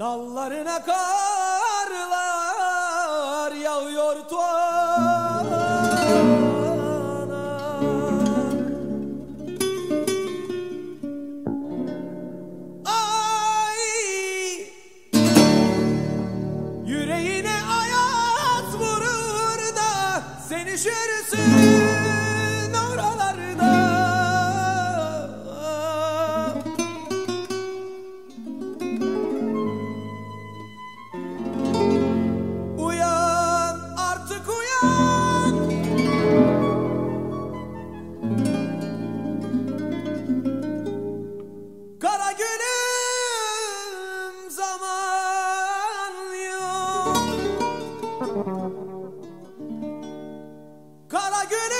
Dallarına karlar yağıyor tuana. Ay! Yüreğine ayaz vurur da seni şürsün. Kara güne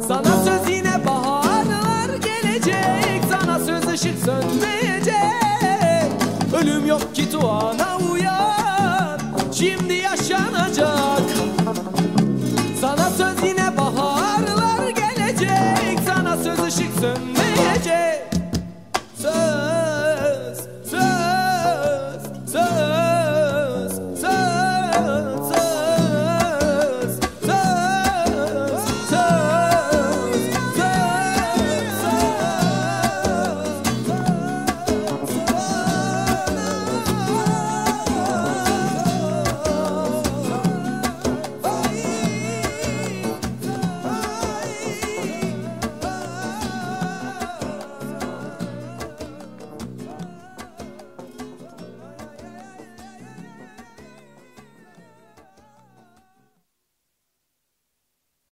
Sana söz yine baharlar gelecek. Sana söz ışık sönmeyecek. Ölüm yok ki tuana uyan Şimdi yaşanacak.